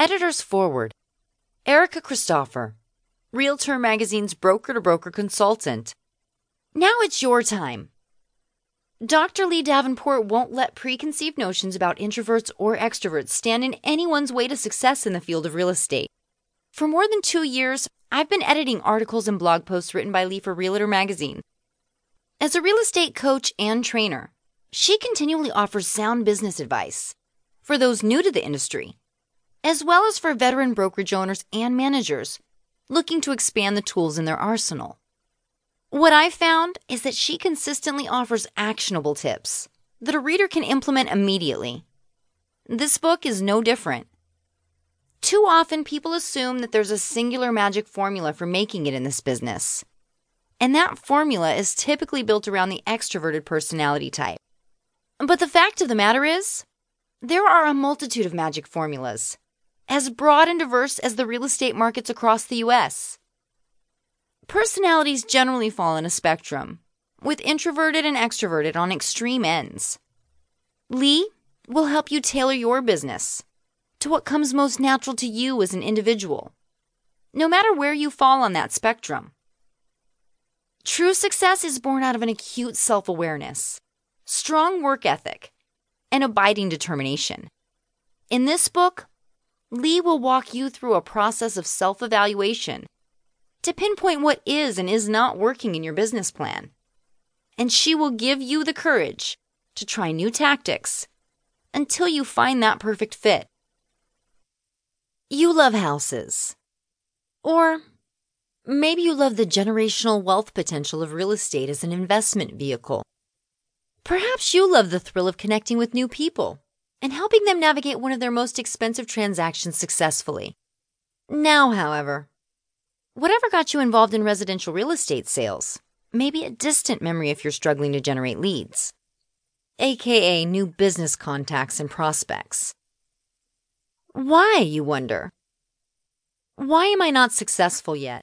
Editor's Forward Erica Christoffer, Realtor Magazine's broker to broker consultant. Now it's your time. Dr. Lee Davenport won't let preconceived notions about introverts or extroverts stand in anyone's way to success in the field of real estate. For more than two years, I've been editing articles and blog posts written by Lee for Realtor Magazine. As a real estate coach and trainer, she continually offers sound business advice for those new to the industry as well as for veteran brokerage owners and managers looking to expand the tools in their arsenal. What I've found is that she consistently offers actionable tips that a reader can implement immediately. This book is no different. Too often, people assume that there's a singular magic formula for making it in this business. And that formula is typically built around the extroverted personality type. But the fact of the matter is, there are a multitude of magic formulas as broad and diverse as the real estate markets across the U.S. Personalities generally fall in a spectrum, with introverted and extroverted on extreme ends. Lee will help you tailor your business to what comes most natural to you as an individual, no matter where you fall on that spectrum. True success is born out of an acute self awareness, strong work ethic, and abiding determination. In this book, Lee will walk you through a process of self evaluation to pinpoint what is and is not working in your business plan. And she will give you the courage to try new tactics until you find that perfect fit. You love houses. Or maybe you love the generational wealth potential of real estate as an investment vehicle. Perhaps you love the thrill of connecting with new people and helping them navigate one of their most expensive transactions successfully. Now, however, whatever got you involved in residential real estate sales may be a distant memory if you're struggling to generate leads, aka new business contacts and prospects. Why, you wonder? Why am I not successful yet?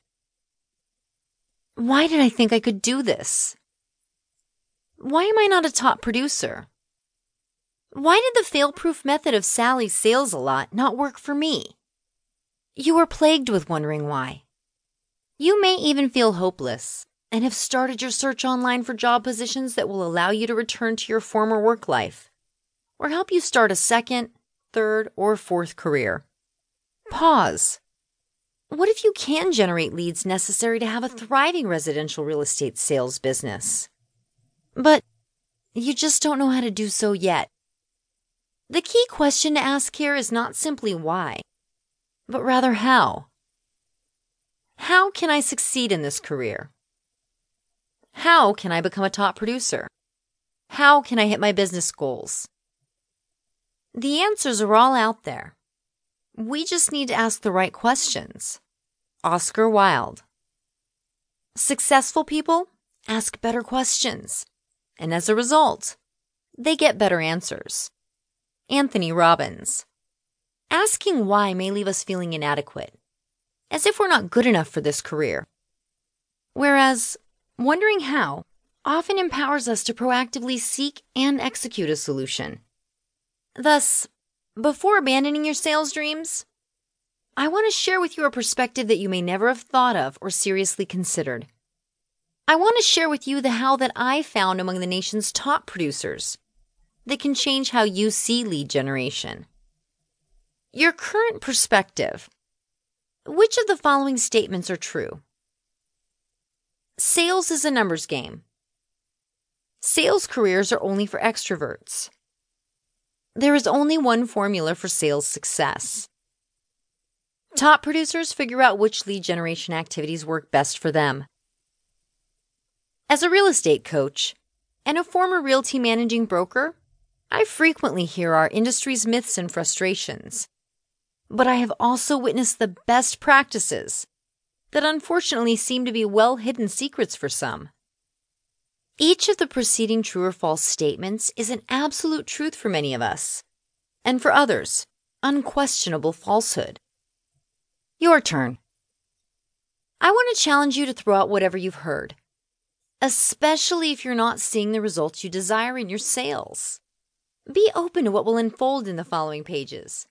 Why did I think I could do this? Why am I not a top producer? Why did the fail proof method of Sally's sales a lot not work for me? You are plagued with wondering why. You may even feel hopeless and have started your search online for job positions that will allow you to return to your former work life or help you start a second, third, or fourth career. Pause. What if you can generate leads necessary to have a thriving residential real estate sales business? But you just don't know how to do so yet. The key question to ask here is not simply why, but rather how. How can I succeed in this career? How can I become a top producer? How can I hit my business goals? The answers are all out there. We just need to ask the right questions. Oscar Wilde. Successful people ask better questions, and as a result, they get better answers. Anthony Robbins. Asking why may leave us feeling inadequate, as if we're not good enough for this career. Whereas wondering how often empowers us to proactively seek and execute a solution. Thus, before abandoning your sales dreams, I want to share with you a perspective that you may never have thought of or seriously considered. I want to share with you the how that I found among the nation's top producers that can change how you see lead generation. Your current perspective. Which of the following statements are true? Sales is a numbers game. Sales careers are only for extroverts. There is only one formula for sales success. Top producers figure out which lead generation activities work best for them. As a real estate coach and a former realty managing broker, I frequently hear our industry's myths and frustrations, but I have also witnessed the best practices that unfortunately seem to be well hidden secrets for some. Each of the preceding true or false statements is an absolute truth for many of us, and for others, unquestionable falsehood. Your turn. I want to challenge you to throw out whatever you've heard, especially if you're not seeing the results you desire in your sales. Be open to what will unfold in the following pages.